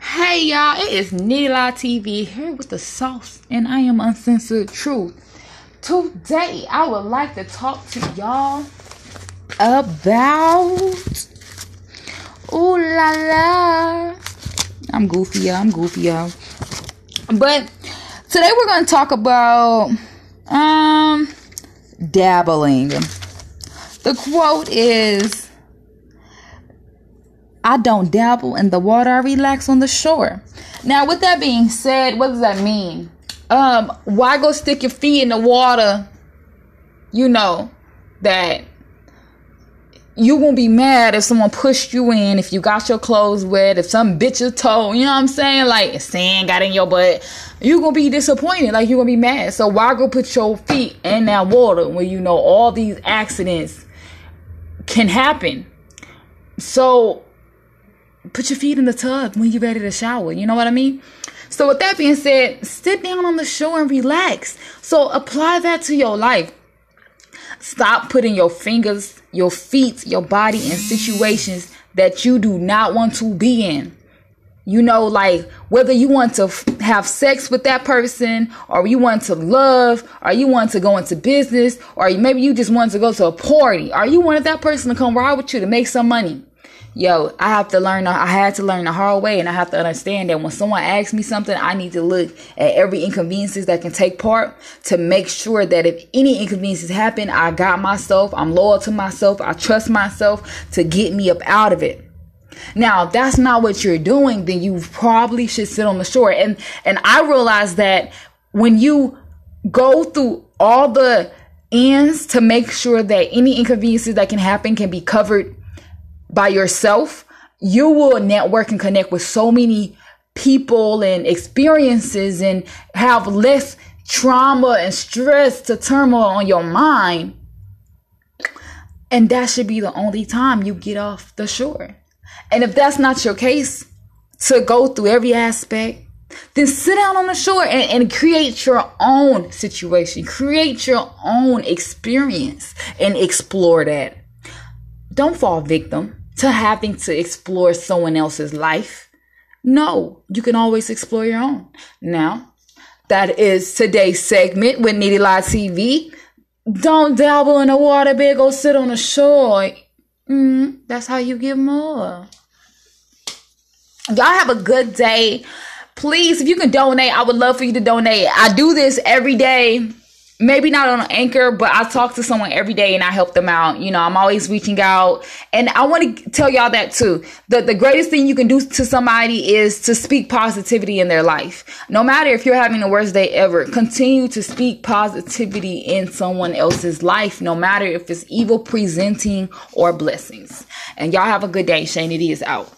Hey y'all, it is Nitty TV here with the sauce, and I am Uncensored Truth. Today, I would like to talk to y'all about. Ooh la la. I'm goofy, y'all. I'm goofy, y'all. But today, we're going to talk about um dabbling. The quote is I don't dabble in the water, I relax on the shore. Now, with that being said, what does that mean? Um, why go stick your feet in the water? You know that you won't be mad if someone pushed you in, if you got your clothes wet, if some bitch is toe, you know what I'm saying? Like sand got in your butt, you gonna be disappointed, like you gonna be mad. So why go put your feet in that water when you know all these accidents can happen? So put your feet in the tub when you're ready to shower. You know what I mean? So, with that being said, sit down on the shore and relax. So, apply that to your life. Stop putting your fingers, your feet, your body in situations that you do not want to be in. You know, like whether you want to f- have sex with that person, or you want to love, or you want to go into business, or maybe you just want to go to a party, or you wanted that person to come ride with you to make some money yo, I have to learn, I had to learn the hard way and I have to understand that when someone asks me something, I need to look at every inconveniences that can take part to make sure that if any inconveniences happen, I got myself, I'm loyal to myself, I trust myself to get me up out of it. Now, if that's not what you're doing, then you probably should sit on the shore. And and I realize that when you go through all the ends to make sure that any inconveniences that can happen can be covered by yourself, you will network and connect with so many people and experiences and have less trauma and stress to turmoil on your mind. And that should be the only time you get off the shore. And if that's not your case, to go through every aspect, then sit down on the shore and, and create your own situation, create your own experience and explore that. Don't fall victim to having to explore someone else's life. No, you can always explore your own. Now, that is today's segment with Nitty Live TV. Don't dabble in the water, bed, go sit on the shore. Mm, that's how you get more. Y'all have a good day. Please, if you can donate, I would love for you to donate. I do this every day maybe not on anchor but i talk to someone every day and i help them out. You know i'm always reaching out. And i want to tell y'all that too. The, the greatest thing you can do to somebody is to speak positivity in their life. No matter if you're having the worst day ever continue to speak positivity in someone else's life no matter if it's evil presenting or blessings. And y'all have a good day. Shane it is out